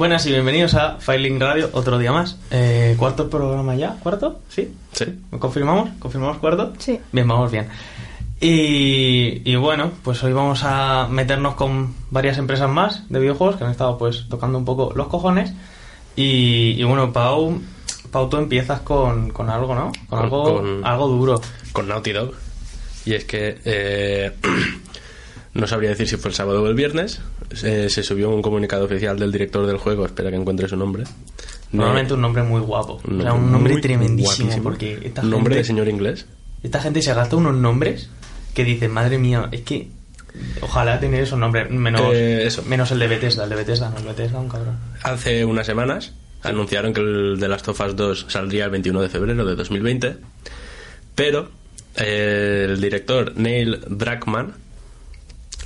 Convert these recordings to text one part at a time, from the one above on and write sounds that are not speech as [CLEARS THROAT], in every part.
Buenas y bienvenidos a Filing Radio, otro día más. Eh, ¿Cuarto programa ya? ¿Cuarto? ¿Sí? Sí. ¿Confirmamos? ¿Confirmamos cuarto? Sí. Bien, vamos bien. Y, y bueno, pues hoy vamos a meternos con varias empresas más de videojuegos que han estado pues tocando un poco los cojones. Y, y bueno, Pau, Pau, tú empiezas con, con algo, ¿no? Con, Con- algo, con- algo duro. con Naughty Dog. Y es que eh, [CLEARS THROAT] no sabría decir si fue el sábado o el viernes. eh, se subió un comunicado oficial del director del juego. Espera que encuentre su nombre. Normalmente un nombre muy guapo. o sea, un nombre tremendísimo. guapísimo. Porque esta Un nombre gente, de señor inglés. esta gente se gasta unos nombres que dicen, madre mía, es que ojalá tener esos nombres. Menos, Eh, eso. menos el de Bethesda. El de Bethesda, no, el de Bethesda, un cabrón. Hace unas semanas anunciaron que el The Last of Us 2 saldría el 21 de febrero de 2020. Pero eh, el director Neil Druckmann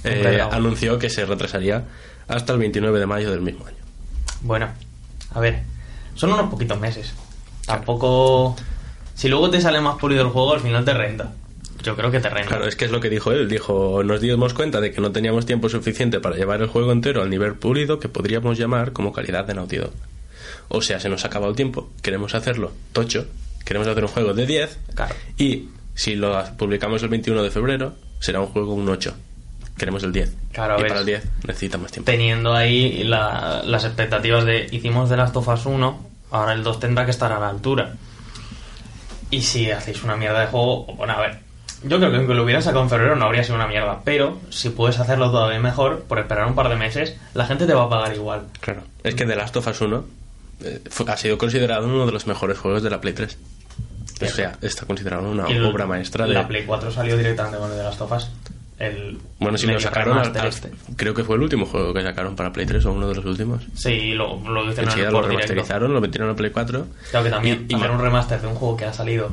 eh, anunció que se retrasaría hasta el 29 de mayo del mismo año. Bueno, a ver, son unos poquitos meses. Tampoco. Si luego te sale más pulido el juego, al final te renta. Yo creo que te renta. Claro, es que es lo que dijo él. Dijo, nos dimos cuenta de que no teníamos tiempo suficiente para llevar el juego entero al nivel pulido que podríamos llamar como calidad de Naughty Dog. O sea, se nos ha acabado el tiempo. Queremos hacerlo tocho. Queremos hacer un juego de 10. Claro. Y si lo publicamos el 21 de febrero, será un juego un 8. Queremos el 10. Claro, y ves. para el 10 necesita más tiempo. Teniendo ahí la- las expectativas de hicimos de Last of Us 1, ahora el 2 tendrá que estar a la altura. Y si hacéis una mierda de juego, bueno, a ver. Yo creo que aunque lo hubieran sacado en febrero no habría sido una mierda. Pero si puedes hacerlo todavía mejor, por esperar un par de meses, la gente te va a pagar igual. Claro. Es que The Last of Us 1 eh, fue- ha sido considerado uno de los mejores juegos de la Play 3. O sea, está considerado una el- obra maestra de... La Play 4 salió directamente con el de Last of Us. El Bueno, si lo sacaron, al- al- este. creo que fue el último juego que sacaron para Play 3 o uno de los últimos. Sí, lo, lo Enseguida lo directo. remasterizaron, lo metieron a Play 4. Claro que también Y- hacer un remaster de un juego que ha salido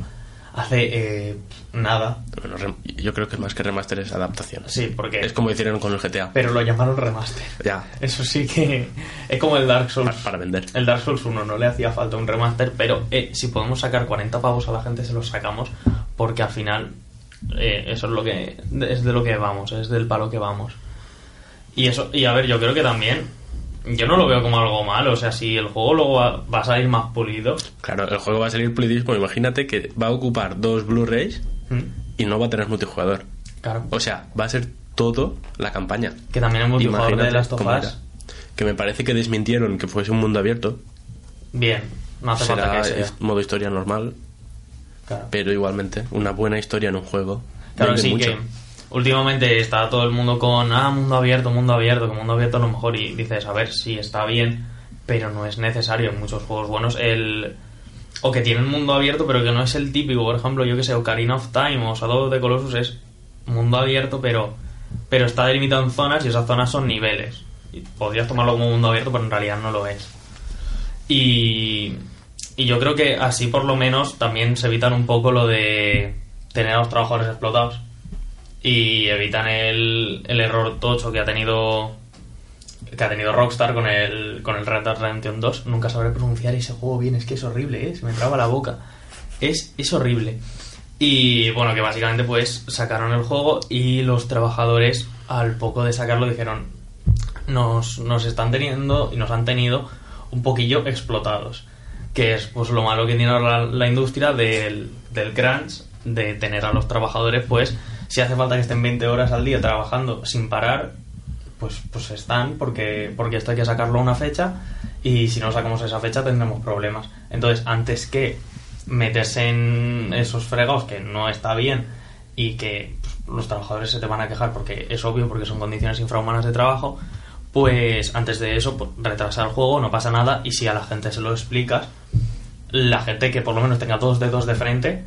hace eh, nada. Bueno, yo creo que más que remaster es adaptación. Sí, porque... Es como hicieron con el GTA. Pero lo llamaron remaster. Ya, Eso sí que es como el Dark Souls. para, para vender. El Dark Souls 1 no le hacía falta un remaster, pero eh, si podemos sacar 40 pavos a la gente se los sacamos porque al final eh, eso es lo que es de lo que vamos, es del palo que vamos. Y eso y a ver, yo creo que también yo no lo veo como algo malo, o sea, si el juego luego va, va a salir más pulido, Claro, el juego va a salir pulidísimo. Imagínate que va a ocupar dos Blu-rays mm, y no va a tener multijugador. claro, O sea, va a ser todo la campaña. que también el multijugador de Imagínate Us, era. Que me parece que desmintieron que fuese un mundo abierto. bien, no hace falta que sea. modo historia normal, Claro. pero igualmente una buena historia en un juego. Claro, sí mucho. que últimamente está todo el mundo con, ah, mundo abierto, mundo abierto, que mundo abierto a lo mejor y dices, a ver, sí, está bien, pero no es necesario en muchos juegos buenos el... O que tienen mundo abierto, pero que no es el típico, por ejemplo, yo que sé, Ocarina of Time o Shadow of the Colossus es mundo abierto, pero, pero está delimitado en zonas y esas zonas son niveles. Y podrías tomarlo como mundo abierto, pero en realidad no lo es. Y, y yo creo que así por lo menos también se evitan un poco lo de tener a los trabajadores explotados y evitan el, el error tocho que ha tenido que ha tenido Rockstar con el con el Red Dead Redemption 2 nunca sabré pronunciar ese juego bien es que es horrible ¿eh? se me traba la boca es, es horrible y bueno que básicamente pues sacaron el juego y los trabajadores al poco de sacarlo dijeron nos, nos están teniendo y nos han tenido un poquillo explotados. Que es pues lo malo que tiene ahora la, industria del, del crunch, de tener a los trabajadores, pues, si hace falta que estén 20 horas al día trabajando sin parar, pues, pues están, porque, porque esto hay que sacarlo a una fecha, y si no sacamos esa fecha tendremos problemas. Entonces, antes que meterse en esos fregados que no está bien y que pues, los trabajadores se te van a quejar porque es obvio, porque son condiciones infrahumanas de trabajo, pues antes de eso, pues, retrasar el juego, no pasa nada, y si a la gente se lo explicas, la gente que por lo menos tenga dos dedos de frente,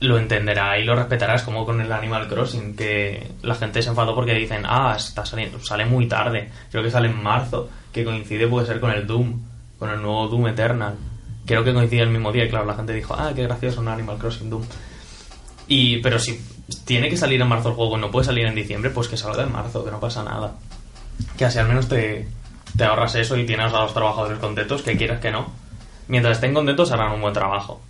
lo entenderá y lo respetará. Es como con el Animal Crossing, que la gente se enfadó porque dicen, ah, está saliendo, sale muy tarde. Creo que sale en marzo, que coincide puede ser con el Doom, con el nuevo Doom Eternal. Creo que coincide el mismo día y claro, la gente dijo, ah, qué gracioso un Animal Crossing Doom. Y, pero si tiene que salir en marzo el juego no puede salir en diciembre, pues que salga en marzo, que no pasa nada. Que así al menos te, te ahorras eso y tienes a los trabajadores contentos, que quieras que no. Mientras estén contentos harán un buen trabajo.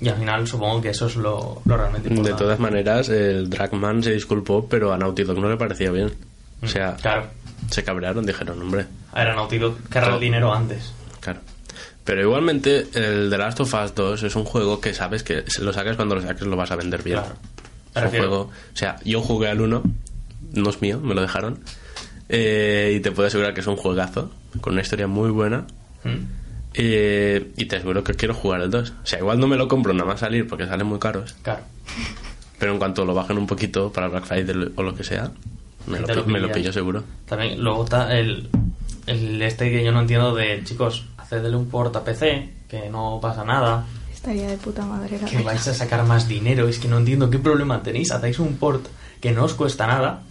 Y al final supongo que eso es lo, lo realmente importante. De todas maneras, el Dragman se disculpó, pero a Naughty Dog no le parecía bien. O Mm, sea, Claro. se cabrearon, dijeron, hombre, Era Naughty Dog que era el dinero antes. claro. Pero igualmente, el The Last of Us 2 es un juego que sabes que si lo sacas cuando lo saques lo vas a vender bien. Claro. Es un juego, o sea, yo jugué al 1, no es mío, me lo dejaron. Eh, y te puedo asegurar que es un juegazo, con una historia muy buena. ¿Mm? eh, y te aseguro que quiero jugar el 2. O sea, igual no me lo compro nada más salir porque salen muy caros. Claro. Pero en cuanto lo bajen un poquito para Black Friday o lo que sea, me lo, me pillo seguro. También luego está el, el este que yo no entiendo de, chicos, hacedle un port a PC, que no pasa nada, Estaría de puta madre. la que verdad. vais a sacar más dinero, es que no entiendo qué problema tenéis, hacéis un port que no os cuesta nada,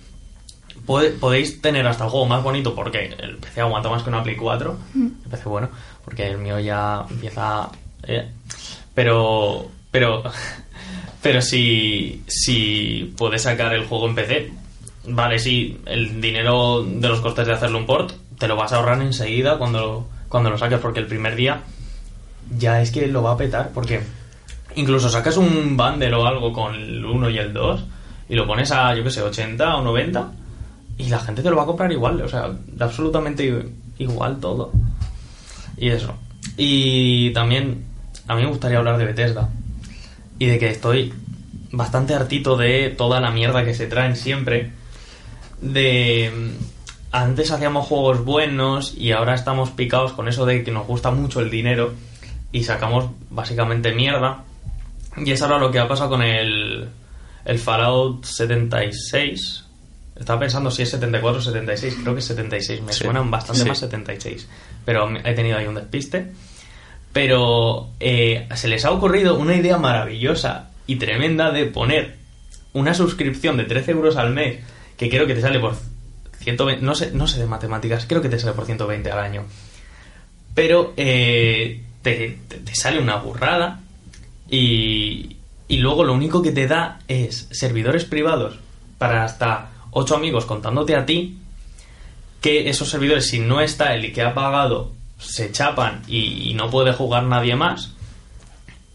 Podéis tener hasta el juego más bonito porque el PC aguanta más que una Play 4, el PC bueno, porque el mío ya empieza... eh, pero... pero [LAUGHS] pero si, si puedes sacar el juego en PC, vale, sí, el dinero de los costes de hacerle un port te lo vas a ahorrar enseguida cuando, cuando lo saques, porque el primer día ya es que lo va a petar, porque incluso sacas un bundle o algo con el 1 y el 2 y lo pones a, yo que sé, 80 o 90 y la gente te lo va a comprar igual, o sea, da absolutamente igual todo. Y eso. Y también a mí me gustaría hablar de Bethesda y de que estoy bastante hartito de toda la mierda que se traen siempre. De mm, antes hacíamos juegos buenos y ahora estamos picados con eso de que nos gusta mucho el dinero y sacamos básicamente mierda. Y es ahora lo que ha pasado con el, el Fallout 76. Estaba pensando si es 74 o 76, creo que es 76, me Sí, suenan bastante sí. más 76. Pero he tenido ahí un despiste. Pero eh, se les ha ocurrido una idea maravillosa y tremenda de poner una suscripción de 13 euros al mes, que creo que te sale por 120, no sé, no sé de matemáticas, creo que te sale por 120 al año. Pero eh, te, te- te sale una burrada y, y luego lo único que te da es servidores privados para hasta 8 amigos contándote a ti que esos servidores, si no está el que ha pagado, se chapan y, no puede jugar nadie más.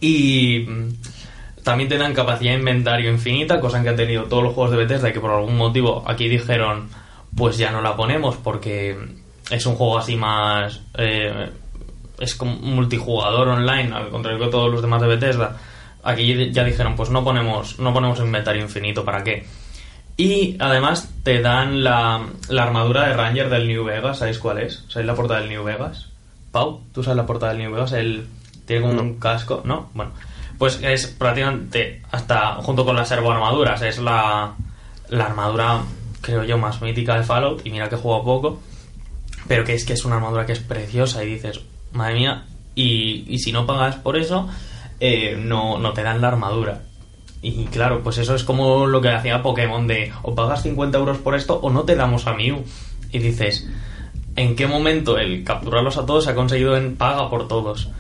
Y mm, también te dan capacidad de inventario infinita, cosa que han tenido todos los juegos de Bethesda que por algún motivo aquí dijeron, pues ya no la ponemos porque es un juego así más... eh, es como multijugador online, al contrario que todos los demás de Bethesda. Aquí ya dijeron, pues no ponemos, no ponemos inventario infinito, ¿para qué? Y además te dan la, la armadura de Ranger del New Vegas, ¿sabéis cuál es? ¿Sabéis la portada del New Vegas? Pau, ¿tú sabes la portada del New Vegas? El, tiene como un casco, ¿no? Bueno, pues es prácticamente, hasta junto con las servoarmaduras, es la, la armadura, creo yo, más mítica de Fallout. Y mira que juego poco, pero que es que es una armadura que es preciosa y dices, madre mía, y, y si no pagas por eso, eh, no, no te dan la armadura. Y claro, pues eso es como lo que hacía Pokémon de o pagas 50 euros por esto o no te damos a Mew. Y dices, ¿en qué momento el capturarlos a todos se ha conseguido en paga por todos?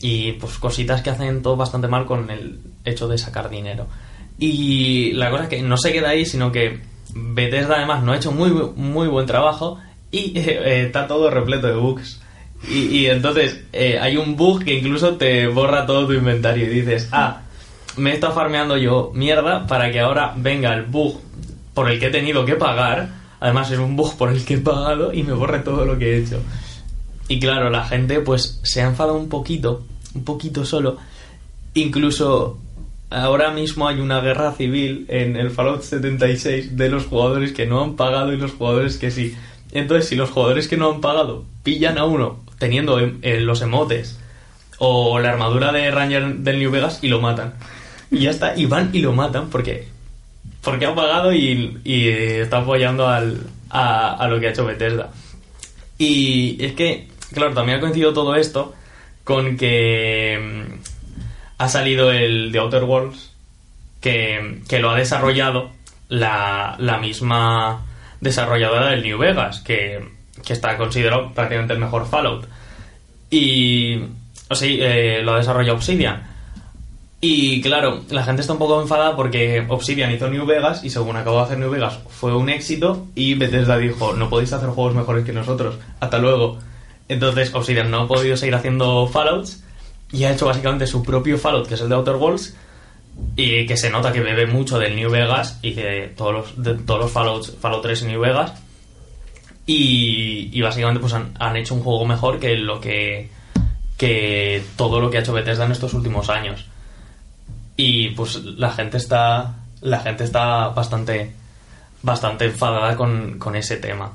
Y pues cositas que hacen todo bastante mal con el hecho de sacar dinero. Y la cosa es que no se queda ahí, sino que Bethesda además no ha hecho muy, muy buen trabajo y [LAUGHS] eh, está todo repleto de bugs. Y, y entonces eh, hay un bug que incluso te borra todo tu inventario y dices, ah, me estado farmeando yo mierda para que ahora venga el bug por el que he tenido que pagar. Además es un bug por el que he pagado y me borre todo lo que he hecho. Y claro, la gente pues se ha enfadado un poquito, un poquito solo. Incluso ahora mismo hay una guerra civil en el Fallout 76 de los jugadores que no han pagado y los jugadores que sí. Entonces, si los jugadores que no han pagado pillan a uno teniendo em- eh, los emotes o la armadura de Ranger del New Vegas y lo matan. Y ya está, y van y lo matan porque porque ha pagado y, y está apoyando al, a, a lo que ha hecho Bethesda. Y es que, claro, también ha coincidido todo esto con que mm, ha salido el de Outer Worlds, que, que lo ha desarrollado la, la misma desarrolladora del New Vegas, que, que está considerado prácticamente el mejor Fallout. Y. O sea, eh, lo ha desarrollado Obsidian. Y claro, la gente está un poco enfadada porque Obsidian hizo New Vegas y según acabó de hacer New Vegas fue un éxito y Bethesda dijo, no podéis hacer juegos mejores que nosotros, hasta luego. Entonces Obsidian no ha podido seguir haciendo Fallouts y ha hecho básicamente su propio Fallout, que es el de Outer Worlds, y que se nota que bebe mucho del New Vegas y que todos los, de todos los Fallouts, Fallout 3 y New Vegas. Y, y básicamente pues han, han hecho un juego mejor que lo que, que todo lo que ha hecho Bethesda en estos últimos años y pues la gente está la gente está bastante bastante enfadada con, con ese tema.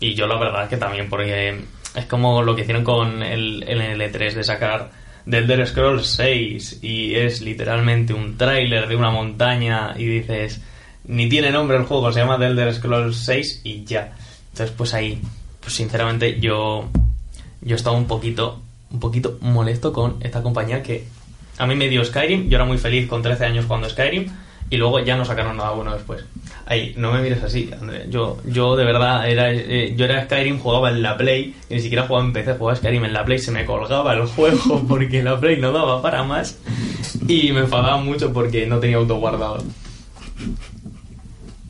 Y yo la verdad que también porque es como lo que hicieron con el, el L3 de sacar The Elder Scrolls 6 y es literalmente un tráiler de una montaña y dices ni tiene nombre el juego se llama The Elder Scrolls 6 y ya. Entonces pues ahí pues sinceramente yo yo estaba un poquito un poquito molesto con esta compañía que a mí me dio Skyrim, yo era muy feliz con 13 años jugando Skyrim y luego ya no sacaron nada bueno después. Ay, no me mires así, André. Yo, yo de verdad era, eh, yo era Skyrim, jugaba en la Play, y ni siquiera jugaba en PC, jugaba Skyrim en la Play, se me colgaba el [LAUGHS] juego porque la Play no daba para más y me enfadaba mucho porque no tenía auto guardado.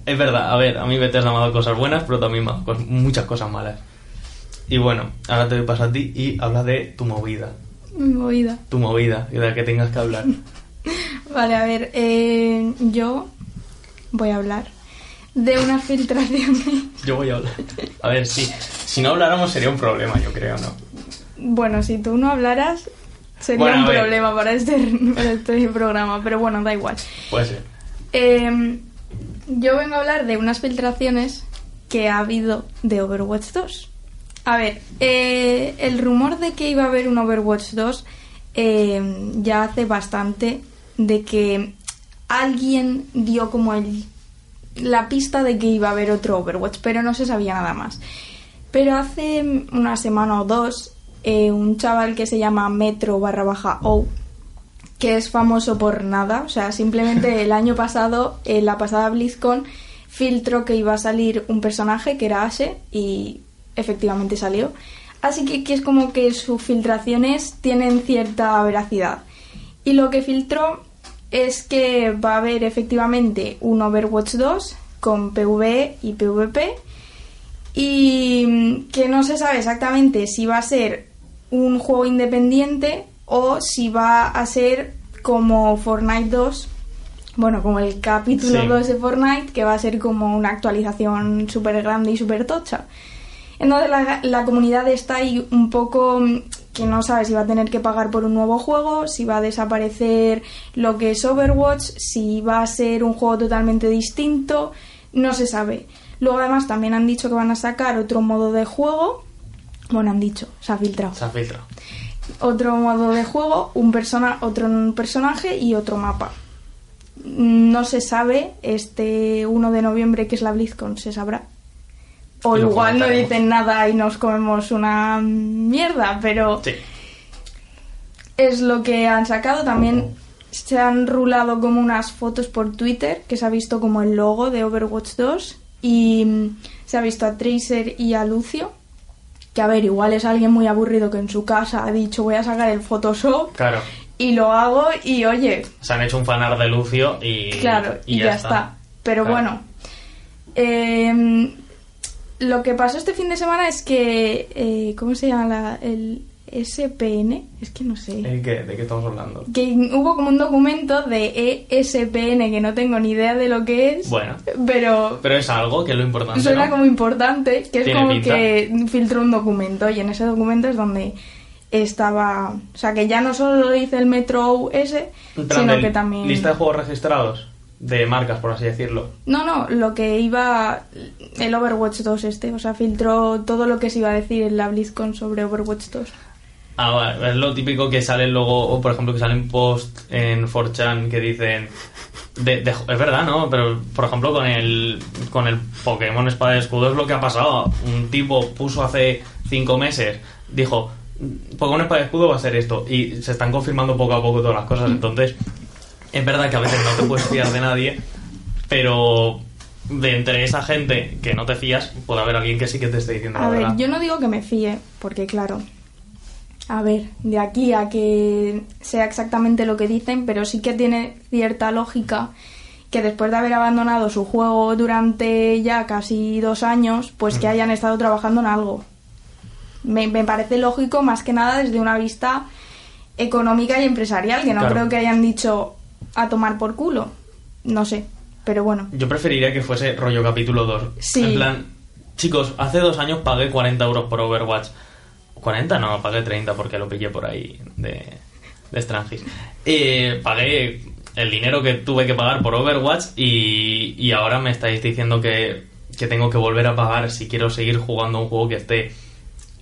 Es verdad, a ver, a mí Bethesda me ha dado cosas buenas, pero también me ha muchas cosas malas. Y bueno, ahora te paso a ti y habla de tu movida. Mi movida. Tu movida, de la que tengas que hablar. [LAUGHS] Vale, a ver, eh, yo voy a hablar de unas filtraciones. [LAUGHS] Yo voy a hablar. A ver, sí. Si no habláramos sería un problema, yo creo, ¿no? Bueno, si tú no hablaras, sería Bueno, un problema para este, [LAUGHS] para este programa, pero bueno, da igual. Puede ser. Eh, yo vengo a hablar de unas filtraciones que ha habido de Overwatch 2. A ver, eh, el rumor de que iba a haber un Overwatch 2 eh, ya hace bastante de que alguien dio como el, la pista de que iba a haber otro Overwatch, pero no se sabía nada más. Pero hace una semana o dos, eh, un chaval que se llama Metro barra baja O, que es famoso por nada, o sea, simplemente [LAUGHS] el año pasado, en la pasada BlizzCon, filtró que iba a salir un personaje que era Ashe y efectivamente salió. Así que, que es como que sus filtraciones tienen cierta veracidad. Y lo que filtró es que va a haber efectivamente un Overwatch 2 con PvE y PvP y que no se sabe exactamente si va a ser un juego independiente o si va a ser como Fortnite 2, bueno, como el capítulo Sí. 2 de Fortnite, que va a ser como una actualización súper grande y súper tocha. Entonces la, la comunidad está ahí un poco mm, que no sabe si va a tener que pagar por un nuevo juego, si va a desaparecer lo que es Overwatch, si va a ser un juego totalmente distinto, no se sabe. Luego además también han dicho que van a sacar otro modo de juego, bueno, han dicho, se ha filtrado. Se ha filtrado. Otro modo de juego, un persona, otro personaje y otro mapa. No se sabe, este 1 de noviembre que es la BlizzCon, se sabrá. O igual no dicen nada y nos comemos una mierda, pero Sí. es lo que han sacado. También se han rulado como unas fotos por Twitter, que se ha visto como el logo de Overwatch 2. Y mm, se ha visto a Tracer y a Lucio. Que a ver, igual es alguien muy aburrido que en su casa ha dicho voy a sacar el Photoshop Claro. y lo hago y oye, Se han hecho un fanar de Lucio y. claro, y, ya, está. Pero Claro. bueno, em, lo que pasó este fin de semana es que, eh, ¿cómo se llama? la- el SPN, es que no sé. ¿El qué? ¿De qué estamos hablando? que hubo como un documento de ESPN que no tengo ni idea de lo que es, Bueno. pero Pero es algo que es lo importante. suena ¿no? como importante, que es como pinta. que filtró un documento y en ese documento es donde estaba, o sea, que ya no solo lo dice el Metro S, En plan sino que también Lista de juegos registrados. De marcas, por así decirlo. No, no, lo que iba el Overwatch 2 este, o sea, filtró todo lo que se iba a decir en la BlizzCon sobre Overwatch 2. Ah, vale, es lo típico que sale luego, o por ejemplo que salen post en 4chan que dicen... de- de- es verdad, ¿no? Pero, por ejemplo, con el, con el Pokémon Espada y Escudo es lo que ha pasado. Un tipo puso hace cinco meses, dijo, Pokémon Espada y Escudo va a ser esto. Y se están confirmando poco a poco todas las cosas. Entonces, es verdad que a veces no te puedes fiar de nadie, pero de entre esa gente que no te fías, puede haber alguien que sí que te esté diciendo A la ver, verdad. yo no digo que me fíe, porque claro, a ver, de aquí a que sea exactamente lo que dicen, pero sí que tiene cierta lógica que después de haber abandonado su juego durante ya casi dos años, pues Mm. que hayan estado trabajando en algo. Me, me parece lógico más que nada desde una vista económica y empresarial, que no Claro. creo que hayan dicho a tomar por culo. No sé, pero bueno. Yo preferiría que fuese rollo capítulo 2. Sí. En plan, chicos, hace dos años pagué 40 euros por Overwatch. 40 no, pagué 30 porque lo pillé por ahí de, de Strangis. Eh, pagué el dinero que tuve que pagar por Overwatch y, y ahora me estáis diciendo que, que tengo que volver a pagar si quiero seguir jugando un juego que esté...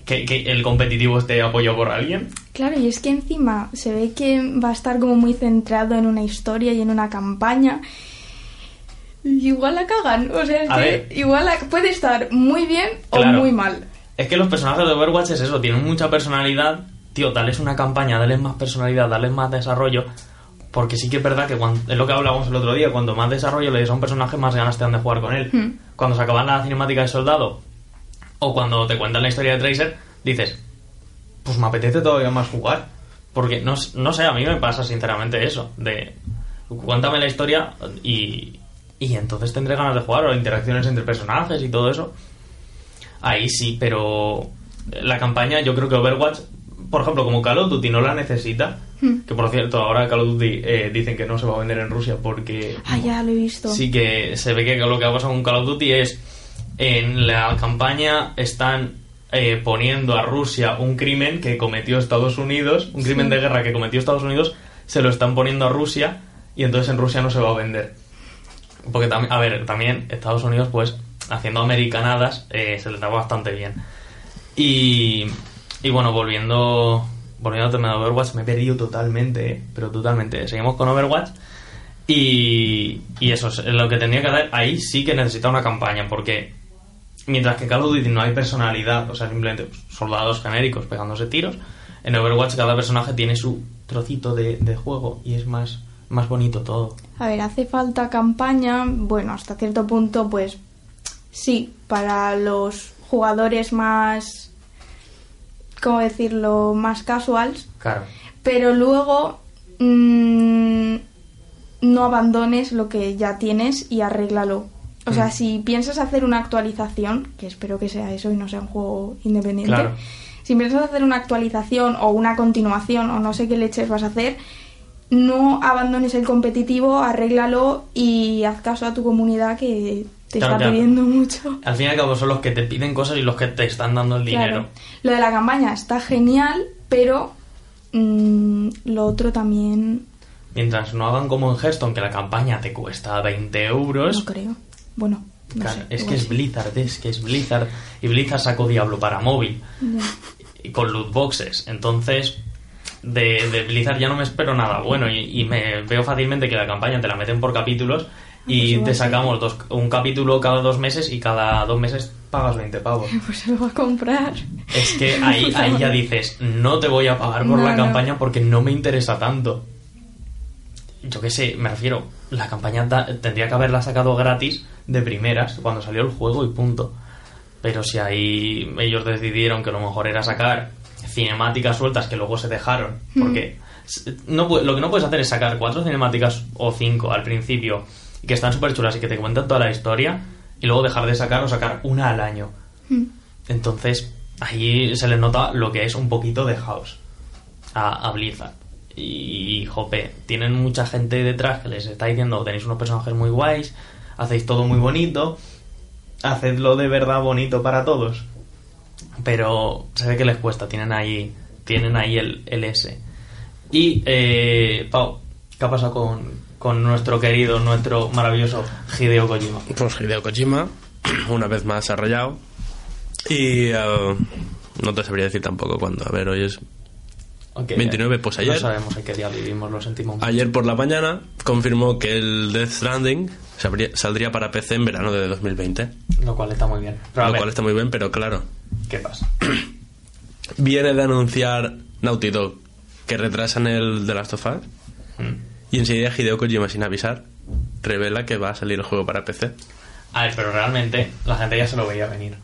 Que, que el competitivo esté apoyado por alguien. Claro, y es que encima se ve que va a estar como muy centrado en una historia y en una campaña. Y igual la cagan, o sea, es A que ver. igual la- puede estar muy bien Claro. o muy mal. Es que los personajes de Overwatch es eso, tienen mucha personalidad. Tío, dales una campaña, dales más personalidad, dales más desarrollo. Porque sí que es verdad que cuando, es lo que hablábamos el otro día, cuando más desarrollo le des a un personaje, más ganas te dan de jugar con él. Hmm. Cuando se acaban la cinemática de soldado, o cuando te cuentan la historia de Tracer, dices, pues me apetece todavía más jugar. Porque no, no sé, a mí me pasa sinceramente eso, de cuéntame la historia y, y entonces tendré ganas de jugar, o interacciones entre personajes y todo eso. Ahí sí, pero la campaña yo creo que Overwatch, por ejemplo, como Call of Duty no la necesita, que por cierto ahora Call of Duty eh, dicen que no se va a vender en Rusia porque Ah, ya lo he visto. sí que se ve que lo que ha pasado con Call of Duty es en la campaña están eh, poniendo a Rusia un crimen que cometió Estados Unidos, un crimen de guerra que cometió Estados Unidos, se lo están poniendo a Rusia y entonces en Rusia no se va a vender. Porque también, a ver, también Estados Unidos, pues, haciendo americanadas, eh, se les da bastante bien. Y, y bueno, volviendo, volviendo al tema de Overwatch, me he perdido totalmente, eh, pero totalmente. Seguimos con Overwatch. Y, y eso es lo que tendría que hacer. Ahí sí que necesita una campaña, porque mientras que Call of Duty no hay personalidad, o sea, simplemente soldados genéricos pegándose tiros, en Overwatch cada personaje tiene su trocito de, de juego y es más, más bonito todo. A ver, hace falta campaña, bueno, hasta cierto punto, pues sí, para los jugadores más, ¿cómo decirlo?, más casuals, Claro. pero luego mm, no abandones lo que ya tienes y arréglalo. O sea, Mm. si piensas hacer una actualización, que espero que sea eso y no sea un juego independiente, Claro. si piensas hacer una actualización o una continuación o no sé qué leches vas a hacer, no abandones el competitivo, arréglalo y haz caso a tu comunidad que te Claro, está claro. pidiendo mucho. Al fin y al cabo son los que te piden cosas y los que te están dando el dinero. Lo de la campaña está genial, pero mm, lo otro también Mientras no hagan como en Hearthstone, que la campaña te cuesta 20 euros. no creo. Bueno, no Claro, sé, es que es. Blizzard, es que es Blizzard. Y Blizzard sacó Diablo para móvil. Y con loot boxes. Entonces, de, de Blizzard ya no me espero nada bueno y, y me veo fácilmente que la campaña te la meten por capítulos y pues te sacamos dos, un capítulo cada dos meses y cada dos meses pagas 20 pavos. [LAUGHS] Pues se lo va a comprar. Es que ahí, [LAUGHS] ahí ya dices, no te voy a pagar por No, la campaña porque no me interesa tanto. Yo qué sé, me refiero, la campaña da- tendría que haberla sacado gratis de primeras cuando salió el juego y punto. Pero si ahí ellos decidieron que lo mejor era sacar cinemáticas sueltas que luego se dejaron, porque s- no, lo que no puedes hacer es sacar cuatro cinemáticas o cinco al principio y que están súper chulas y que te cuentan toda la historia y luego dejar de sacar o sacar una al año. Entonces, ahí se les nota lo que es un poquito de house a, a Blizzard. Y, jope, tienen mucha gente detrás que les está diciendo, tenéis unos personajes muy guays, hacéis todo muy bonito, hacedlo de verdad bonito para todos. Pero se ve que les cuesta, tienen ahí, tienen ahí el, el S. Y, eh, Pau, ¿qué ha pasado con, con nuestro querido, nuestro maravilloso Hideo Kojima? Pues Hideo Kojima, [CLEARS THROAT] una vez más rayado. Y eh, no te sabría decir tampoco cuándo. A ver, hoy es. Aunque 29, pues ayer. No sabemos en qué día vivimos, lo sentimos mucho. Ayer por la mañana confirmó que el Death Stranding sabría- saldría para PC en verano de 2020. Lo cual está muy bien. Pero lo cual está muy bien, pero claro, ¿qué pasa? [CLEARS THROAT] viene de anunciar Naughty Dog que retrasan el The Last of Us Mm. y enseguida Hideo Kojima sin avisar revela que va a salir el juego para PC. A ver, pero realmente la gente ya se lo veía venir.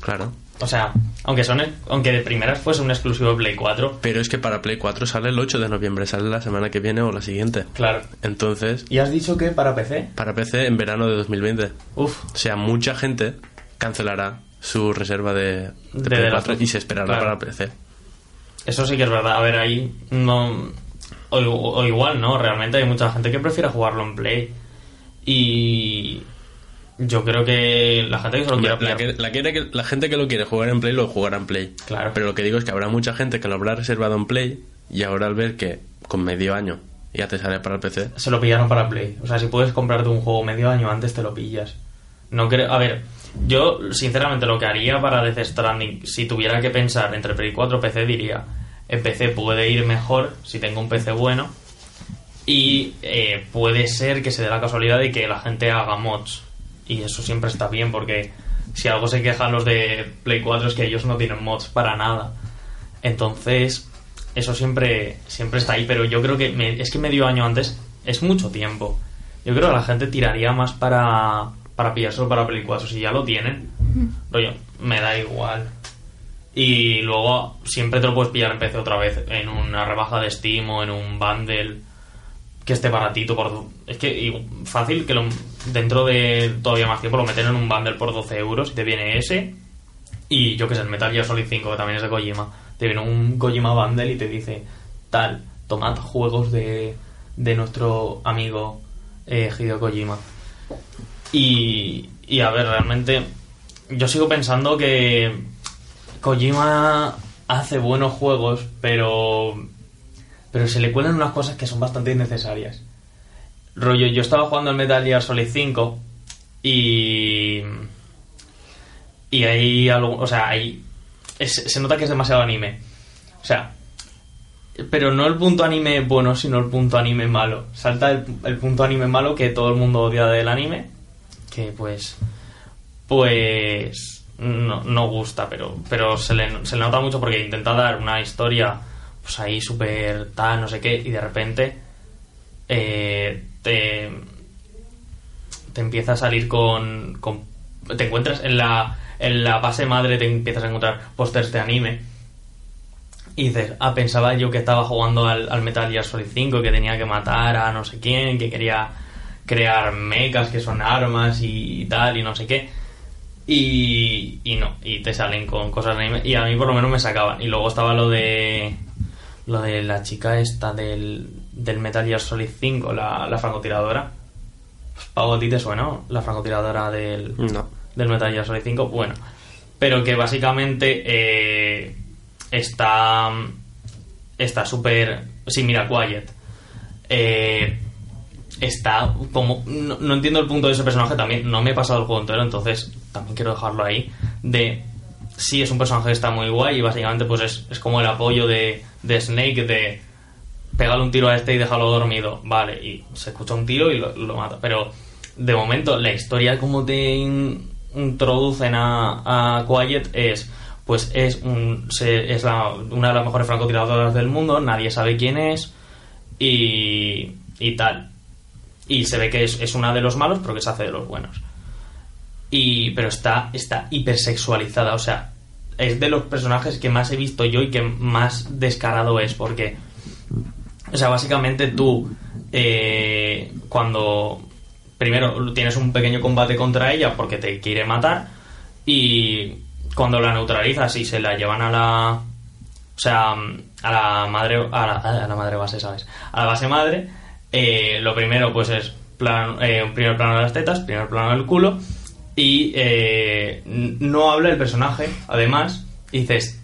Claro. O sea, aunque son aunque de primeras fuese un exclusivo de Play 4, Pero es que para Play 4 sale el 8 de noviembre, sale la semana que viene o la siguiente. claro. Entonces, ¿Y has dicho que para PC? para PC en verano de 2020. Uf, O sea, mucha gente cancelará su reserva de, de De Play The 4 Last of- y se esperará claro. para PC. eso sí que es verdad. A ver, ahí no. O, o igual, ¿no? Realmente hay mucha gente que prefiere jugarlo en Play. Y. Yo creo que la gente que se lo quiera la, que- la quiere que- la gente que lo quiere jugar en Play lo jugará en Play. Claro. Pero lo que digo es que habrá mucha gente que lo habrá reservado en Play y ahora al ver que con medio año ya te sale para el PC. se lo pillaron para Play. O sea, si puedes comprarte un juego medio año antes, te lo pillas. No creo. A ver, yo sinceramente lo que haría para Death Stranding, si tuviera que pensar entre Play 4 y PC, diría: en PC puede ir mejor si tengo un PC bueno. Y eh, puede ser que se dé la casualidad de que la gente haga mods. Y eso siempre está bien, porque si algo se quejan los de Play 4 es que ellos no tienen mods para nada. Entonces, eso siempre, siempre está ahí, pero yo creo que me- es que medio año antes es mucho tiempo. Yo creo que la gente tiraría más para, para pillárselo para Play 4. Si ya lo tienen, rollo, me da igual. Y luego siempre te lo puedes pillar en PC otra vez, en una rebaja de Steam o en un bundle que esté baratito. Por, es que fácil que lo, dentro de todavía más tiempo lo meten en un bundle por 12 euros y te viene ese y yo que sé, el Metal Gear Solid 5, que también es de Kojima, te viene un Kojima Bundle y te dice, tal, tomad juegos de, de nuestro amigo eh, Hideo Kojima. Y, y a ver, realmente, yo sigo pensando que Kojima hace buenos juegos, pero, pero se le cuelan unas cosas que son bastante innecesarias. Rollo, yo estaba jugando el Metal Gear Solid 5 y y hay algo, o sea, es- se nota que es demasiado anime. O sea, pero no el punto anime bueno, sino el punto anime malo. Salta el, el punto anime malo que todo el mundo odia del anime, que pues pues no, no gusta, pero pero se le, se le nota mucho porque intenta dar una historia pues ahí súper tal, no sé qué, y de repente eh, te te empieza a salir con, te encuentras en la en la base madre te empiezas a encontrar pósters de anime y dices ah pensaba yo que estaba jugando al, al Metal Gear Solid 5 que tenía que matar a no sé quién que quería crear mechas que son armas y, tal y no sé qué y, y no y te salen con cosas de anime y a mí por lo menos me sacaban. Y luego estaba lo de lo de la chica esta del, del Metal Gear Solid 5 la, la francotiradora pues, Pau, ¿a ti te suena no? la francotiradora del, No. del Metal Gear Solid 5? Bueno, pero que básicamente eh, está está súper... Sí, mira, Quiet. Eh, está como... No, no entiendo el punto de ese personaje también. No me he pasado el juego entero, entonces también quiero dejarlo ahí. De... Sí, es un personaje que está muy guay y básicamente pues es, es como el apoyo de, de Snake de pégale un tiro a este y déjalo dormido. Vale, y se escucha un tiro y lo, mata. Pero de momento, la historia como te in- introducen a, a Quiet es. Pues es, un, se- es la- una de las mejores francotiradoras del mundo, nadie sabe quién es y, y tal. Y se ve que es, es una de los malos, pero que se hace de los buenos. Y, pero está, está hipersexualizada, o sea, es de los personajes que más he visto yo y que más descarado es, porque o sea, básicamente tú, eh, cuando primero tienes un pequeño combate contra ella porque te quiere matar, y cuando la neutralizas y se la llevan a la. O sea, a la madre. A la, a la madre base, ¿sabes? A la base madre, eh, lo primero, pues es plan, eh, un primer plano de las tetas, primer plano del culo, y eh, no habla el personaje, además, dices,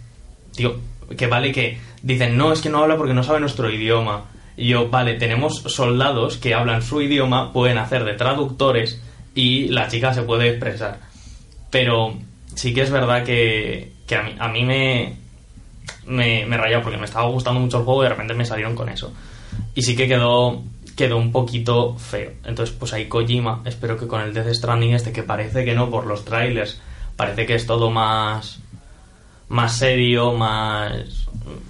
tío, que vale que dicen, no, es que no habla porque no sabe nuestro idioma. Y yo, vale, tenemos soldados que hablan su idioma, pueden hacer de traductores y la chica se puede expresar. Pero sí que es verdad que, que a mí, a mí me, me, me rayó porque me estaba gustando mucho el juego y de repente me salieron con eso. Y sí que quedó, quedó un poquito feo. Entonces, pues ahí Kojima, espero que con el Death Stranding este, que parece que no por los trailers, parece que es todo más más serio, más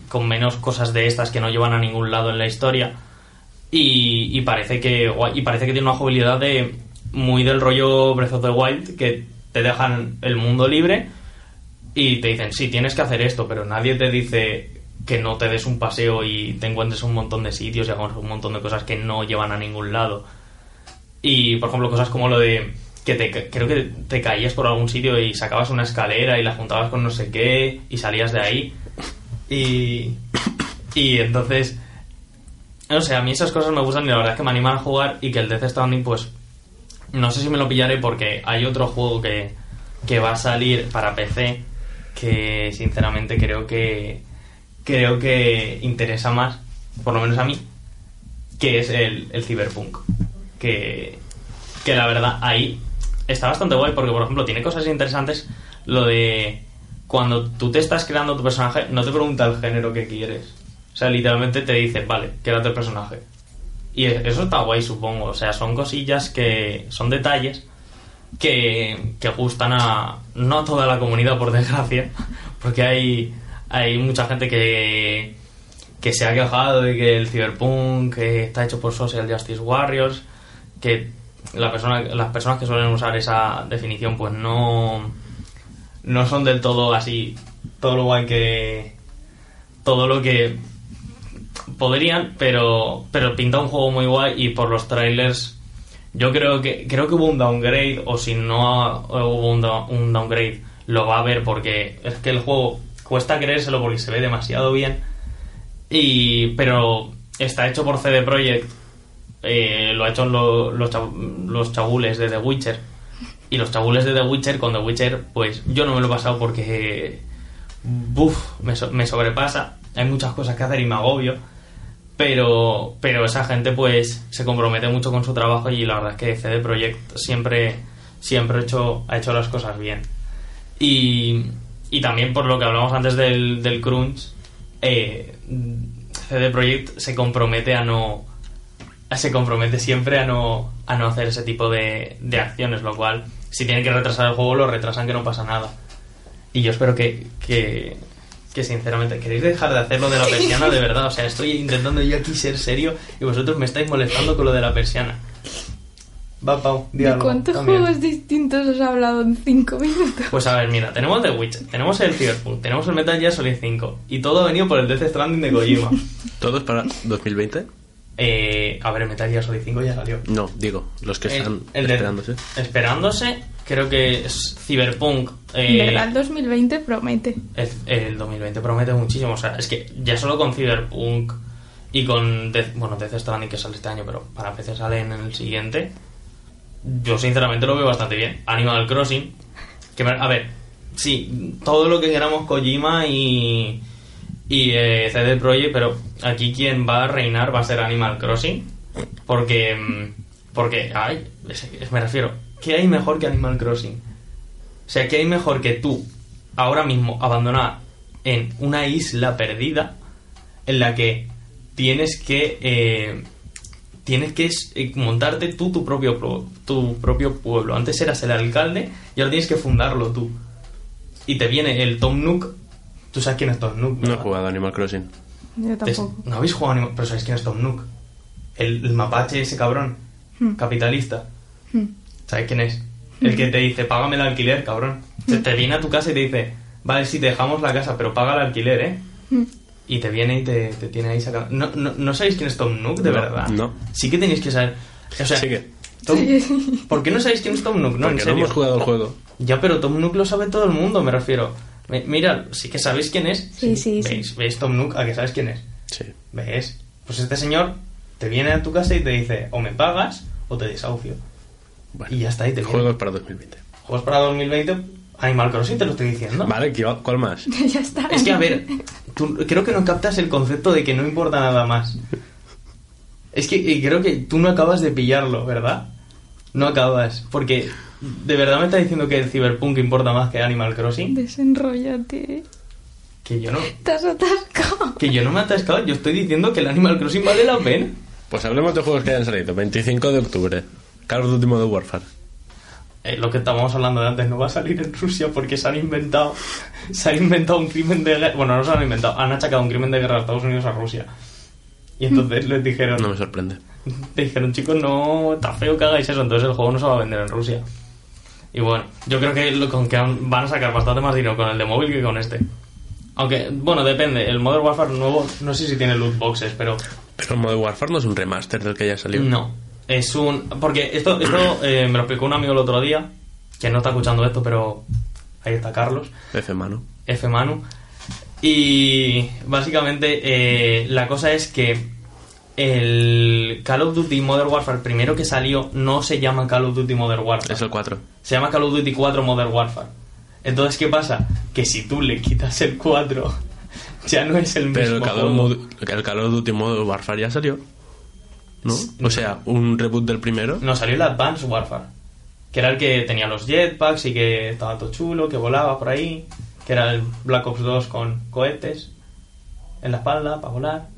con menos cosas de estas que no llevan a ningún lado en la historia. Y, parece que y parece que tiene una jugabilidad de muy del rollo Breath of the Wild que te dejan el mundo libre y te dicen, sí, tienes que hacer esto, pero nadie te dice que no te des un paseo y te encuentres un montón de sitios y hagas un montón de cosas que no llevan a ningún lado. Y, por ejemplo, cosas como lo de que te, creo que te caías por algún sitio y sacabas una escalera y la juntabas con no sé qué y salías de ahí. Y, y entonces, no sé, a mí esas cosas me gustan y la verdad es que me animan a jugar y que el Death Stranding, pues, no sé si me lo pillaré porque hay otro juego que, que va a salir para PC que sinceramente creo que creo que interesa más, por lo menos a mí, que es el, el Cyberpunk. Que, que la verdad ahí está bastante guay porque, por ejemplo, tiene cosas interesantes lo de cuando tú te estás creando tu personaje, no te pregunta el género que quieres. O sea, literalmente te dice, vale, quédate el personaje. Y eso está guay, supongo. O sea, son cosillas que son detalles que, que gustan a no a toda la comunidad, por [LAUGHS] desgracia, porque hay, hay mucha gente que, que se ha quejado de que el Cyberpunk está hecho por Social Justice Warriors, que la persona, las personas que suelen usar esa definición pues no, no son del todo así, todo lo guay que... todo lo que podrían, pero, pero pinta un juego muy guay y por los trailers yo creo que creo que hubo un downgrade o si no hubo un downgrade lo va a ver porque es que el juego cuesta creérselo porque se ve demasiado bien. Y pero está hecho por CD Projekt eh, lo ha hecho lo- los, los chabules de The Witcher. Y los chabules de The Witcher con The Witcher pues yo no me lo he pasado porque buf, me, so- me sobrepasa. Hay muchas cosas que hacer y me agobio. Pero pero esa gente pues se compromete mucho con su trabajo y la verdad es que CD Projekt siempre siempre hecho ha hecho las cosas bien. Y, y también por lo que hablamos antes del, del crunch eh, CD Projekt se compromete a no se compromete siempre a no a no hacer ese tipo de, de acciones lo cual si tienen que retrasar el juego lo retrasan que no pasa nada y yo espero que, que, que sinceramente, ¿queréis dejar de hacer lo de la persiana [LAUGHS] de verdad? O sea, estoy intentando yo aquí ser serio y vosotros me estáis molestando con lo de la persiana. Va, Pau, ¿De cuántos también. juegos distintos has hablado en 5 minutos? Pues a ver, mira, tenemos The Witcher, tenemos el Cyberpunk, tenemos el Metal Gear Solid 5 y todo ha venido por el Death Stranding de Kojima. [LAUGHS] ¿Todos para 2020? Eh, a ver, el Metal Gear Solid 5 ya salió. No, digo, los que están El- el de- esperándose. Esperándose, creo que es Cyberpunk. eh, verdad, el 2020 promete. El, el 2020 promete muchísimo. O sea, es que ya solo con Cyberpunk y con Death, bueno, Death Stranding que sale este año, pero para PC sale en el siguiente. Yo sinceramente lo veo bastante bien. Animal Crossing. Que, a ver, sí, todo lo que queramos Kojima y, y eh, CD Projekt, pero aquí quien va a reinar va a ser Animal Crossing. Porque, mm, porque, ay, me refiero, ¿qué hay mejor que Animal Crossing? O sea, ¿qué hay mejor que tú, ahora mismo, abandonada en una isla perdida en la que tienes que eh, tienes que eh, montarte tú tu propio pro- tu propio pueblo. Antes eras el alcalde y ahora tienes que fundarlo tú. Y te viene el Tom Nook. ¿Tú sabes quién es Tom Nook? No he verdad? jugado Animal Crossing. Yo Te- tampoco. No habéis jugado ni- pero sabéis quién es Tom Nook. El, el mapache ese cabrón, Hmm. capitalista. Hmm. ¿Sabes quién es? El que te dice, págame el alquiler, cabrón. Se te viene a tu casa y te dice, vale, sí, te dejamos la casa, pero paga el alquiler, ¿eh? Y te viene y te, te tiene ahí sacando. ¿No, no, ¿No sabéis quién es Tom Nook, de No, verdad? no. Sí que tenéis que saber. O sea, Sigue. Tom- ¿por qué no sabéis quién es Tom Nook? No, en Porque no serio. hemos jugado el juego. Ya, pero Tom Nook lo sabe todo el mundo, me refiero. Mi- Mira, sí que sabéis quién es. Sí, sí, sí. ¿Veis? ¿Veis Tom Nook? ¿A que sabes quién es? Sí. ¿Ves? Pues este señor te viene a tu casa y te dice, o me pagas o te desahucio. Bueno, Y ya está, y te viene. Juegos para 2020. Juegos para 2020, Animal Crossing, te lo estoy diciendo. Vale, ¿qué- ¿cuál más? [LAUGHS] ya está. Es que, a ver, tú, creo que no captas el concepto de que no importa nada más. Es que creo que tú no acabas de pillarlo, ¿verdad? No acabas, porque de verdad me estás diciendo que el Cyberpunk importa más que Animal Crossing. Desenrollate. Que yo no, Te has atascado. que yo no me he atascado, yo estoy diciendo que el Animal Crossing vale la pena. Pues hablemos de juegos que hayan salido. 25 de octubre. Call of Duty Modern Warfare. Eh, lo que estábamos hablando de antes no va a salir en Rusia porque se han inventado se han inventado un crimen de guerra bueno no se han inventado han achacado un crimen de guerra a Estados Unidos a Rusia y entonces les dijeron No me sorprende. te dijeron chicos no está feo que hagáis eso entonces el juego no se va a vender en Rusia y bueno yo creo que lo- con que van a sacar bastante más dinero con el de móvil que con este aunque bueno depende el Modern Warfare nuevo no sé si tiene loot boxes pero Pero el Modern Warfare no es un remaster del que ya salió. no, es un... Porque esto, esto eh, me lo explicó un amigo el otro día, que no está escuchando esto, pero ahí está Carlos, F mano. F Manu. Y básicamente eh, la cosa es que el Call of Duty Modern Warfare primero que salió no se llama Call of Duty Modern Warfare. Es el 4. Se llama Call of Duty 4 Modern Warfare. Entonces, ¿qué pasa? Que si tú le quitas el 4, [LAUGHS] ya no es el Pero el mismo Call, of juego. Mod- el Call of Duty Modern Warfare ya salió. ¿No? O sea, un reboot del primero. No, salió el Advanced Warfare. Que era el que tenía los jetpacks y que estaba todo chulo, que volaba por ahí. Que era el Black Ops 2 con cohetes en la espalda para volar.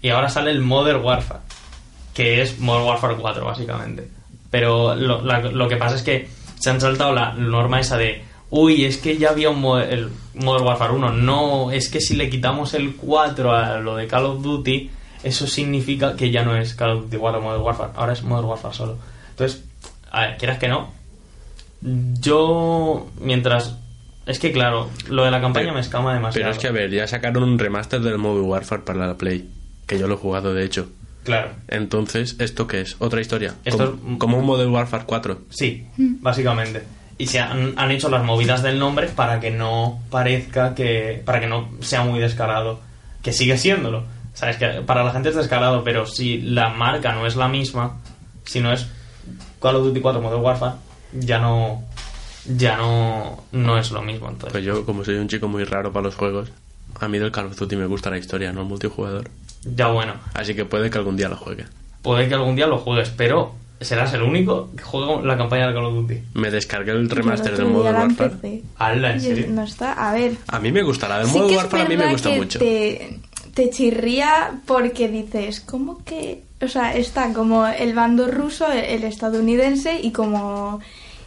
Y ahora sale el Modern Warfare. Que es Modern Warfare 4, básicamente. Pero lo, lo que pasa es que se han saltado la norma esa de. Uy, es que ya había un el Modern Warfare 1. No, es que si le quitamos el 4 a lo de Call of Duty, eso significa que ya no es Call of Duty 4 Modern Warfare. Ahora es Modern Warfare solo. Entonces, a ver, quieras que no. Yo, mientras. Es que claro, lo de la campaña Pero- me escama demasiado. Pero es que, a ver, ya sacaron un remaster del Modern Warfare para la Play. Que yo lo he jugado, de hecho. Claro. Entonces, ¿esto qué es? Otra historia. Esto como, es- como un Modern Warfare 4. Sí, básicamente. Y se han, han hecho las movidas del nombre para que no parezca que. para que no sea muy descarado. Que sigue siéndolo. Sabes que para la gente es descarado, pero si la marca no es la misma, si no es Call of Duty 4 Modern Warfare, ya no. ya no. no es lo mismo. Entonces, Pues yo, como soy un chico muy raro para los juegos, a mí del Call of Duty me gusta la historia, no el multijugador. ya bueno. Así que puede que algún día lo juegue. Puede que algún día lo juegues, pero serás el único que juega la campaña de Call of Duty. Me descargué el remaster el del Modern Warfare. ¿en serio? No está, a ver. A mí me gusta, la del sí Modern Warfare a mí me gusta que mucho. Te, te chirría porque dices, ¿cómo que...? O sea, está como el bando ruso, el estadounidense y como...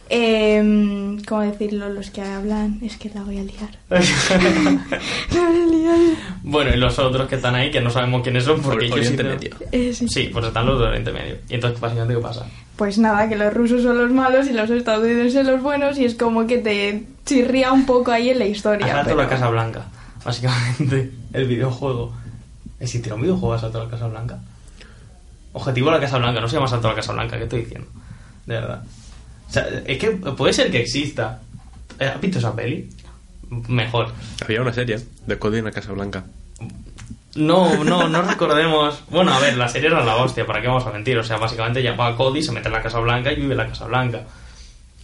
Eh, ¿Cómo decirlo? Los que hablan... Es que la voy a liar. [LAUGHS] La voy a liar. bueno, y los otros que están ahí, que no sabemos quiénes son, porque ellos Oriente sí- Medio. Eh, sí. Sí, pues están los de Oriente Medio. Y entonces, básicamente, ¿qué pasa? Pues nada, que los rusos son los malos y los estadounidenses los buenos y es como que te chirría un poco ahí en la historia. Pero- la Casa Blanca. Básicamente, el videojuego. ¿Existirá un videojuego de Asalto a la Casa Blanca? Objetivo a la Casa Blanca, no se llama Asalto a la Casa Blanca, ¿qué estoy diciendo? De verdad. O sea, es que puede ser que exista. Eh, ¿Has visto esa peli? Mejor. Había una serie de Cody en la Casa Blanca. No, no, no recordemos. Bueno, a ver, la serie era la hostia, ¿para qué vamos a mentir? O sea, básicamente llama a Cody, se mete en la Casa Blanca y vive en la Casa Blanca.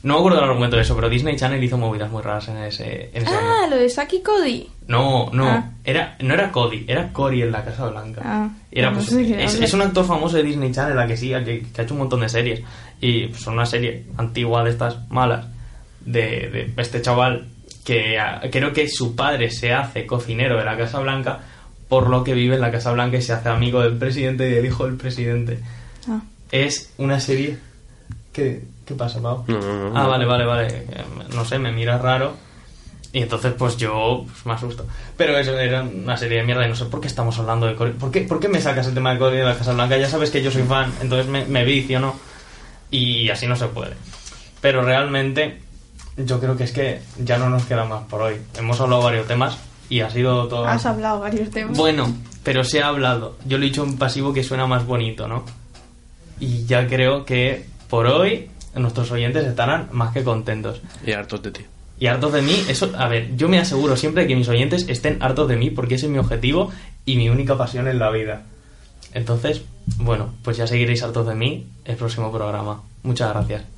No me acuerdo del argumento de eso, pero Disney Channel hizo movidas muy raras en ese, en ese Ah, año. lo de Saki Cody. No, no, Ah. era, no era Cody, era Cory en la Casa Blanca. Ah, Era, no pues, sé qué es, hablas. es un actor famoso de Disney Channel, la que sí, que, que ha hecho un montón de series. Y pues, son una serie antigua de estas malas, de, de este chaval que ah, creo que su padre se hace cocinero de la Casa Blanca, por lo que vive en la Casa Blanca y se hace amigo del presidente y del hijo del presidente. Ah. Es una serie... ¿Qué, qué pasa, Pau? No, no, no. Ah, vale, vale, vale. Eh, No sé, me miras raro. Y entonces, pues yo pues, me asusto. Pero eso era una serie de mierda y no sé por qué estamos hablando de Corea. ¿Por qué, ¿Por qué me sacas el tema de Corea de la Casa Blanca? Ya sabes que yo soy fan, entonces me, me vicio, ¿no? Y así no se puede. Pero realmente, yo creo que es que ya no nos queda más por hoy. Hemos hablado varios temas y ha sido todo. Has hablado varios temas. Bueno, pero se ha hablado. Yo lo he dicho en pasivo que suena más bonito, ¿no? Y ya creo que por hoy nuestros oyentes estarán más que contentos. Y hartos de ti. Y hartos de mí, eso, a ver, yo me aseguro siempre de que mis oyentes estén hartos de mí porque ese es mi objetivo y mi única pasión en la vida. Entonces, bueno, pues ya seguiréis hartos de mí el próximo programa. Muchas gracias.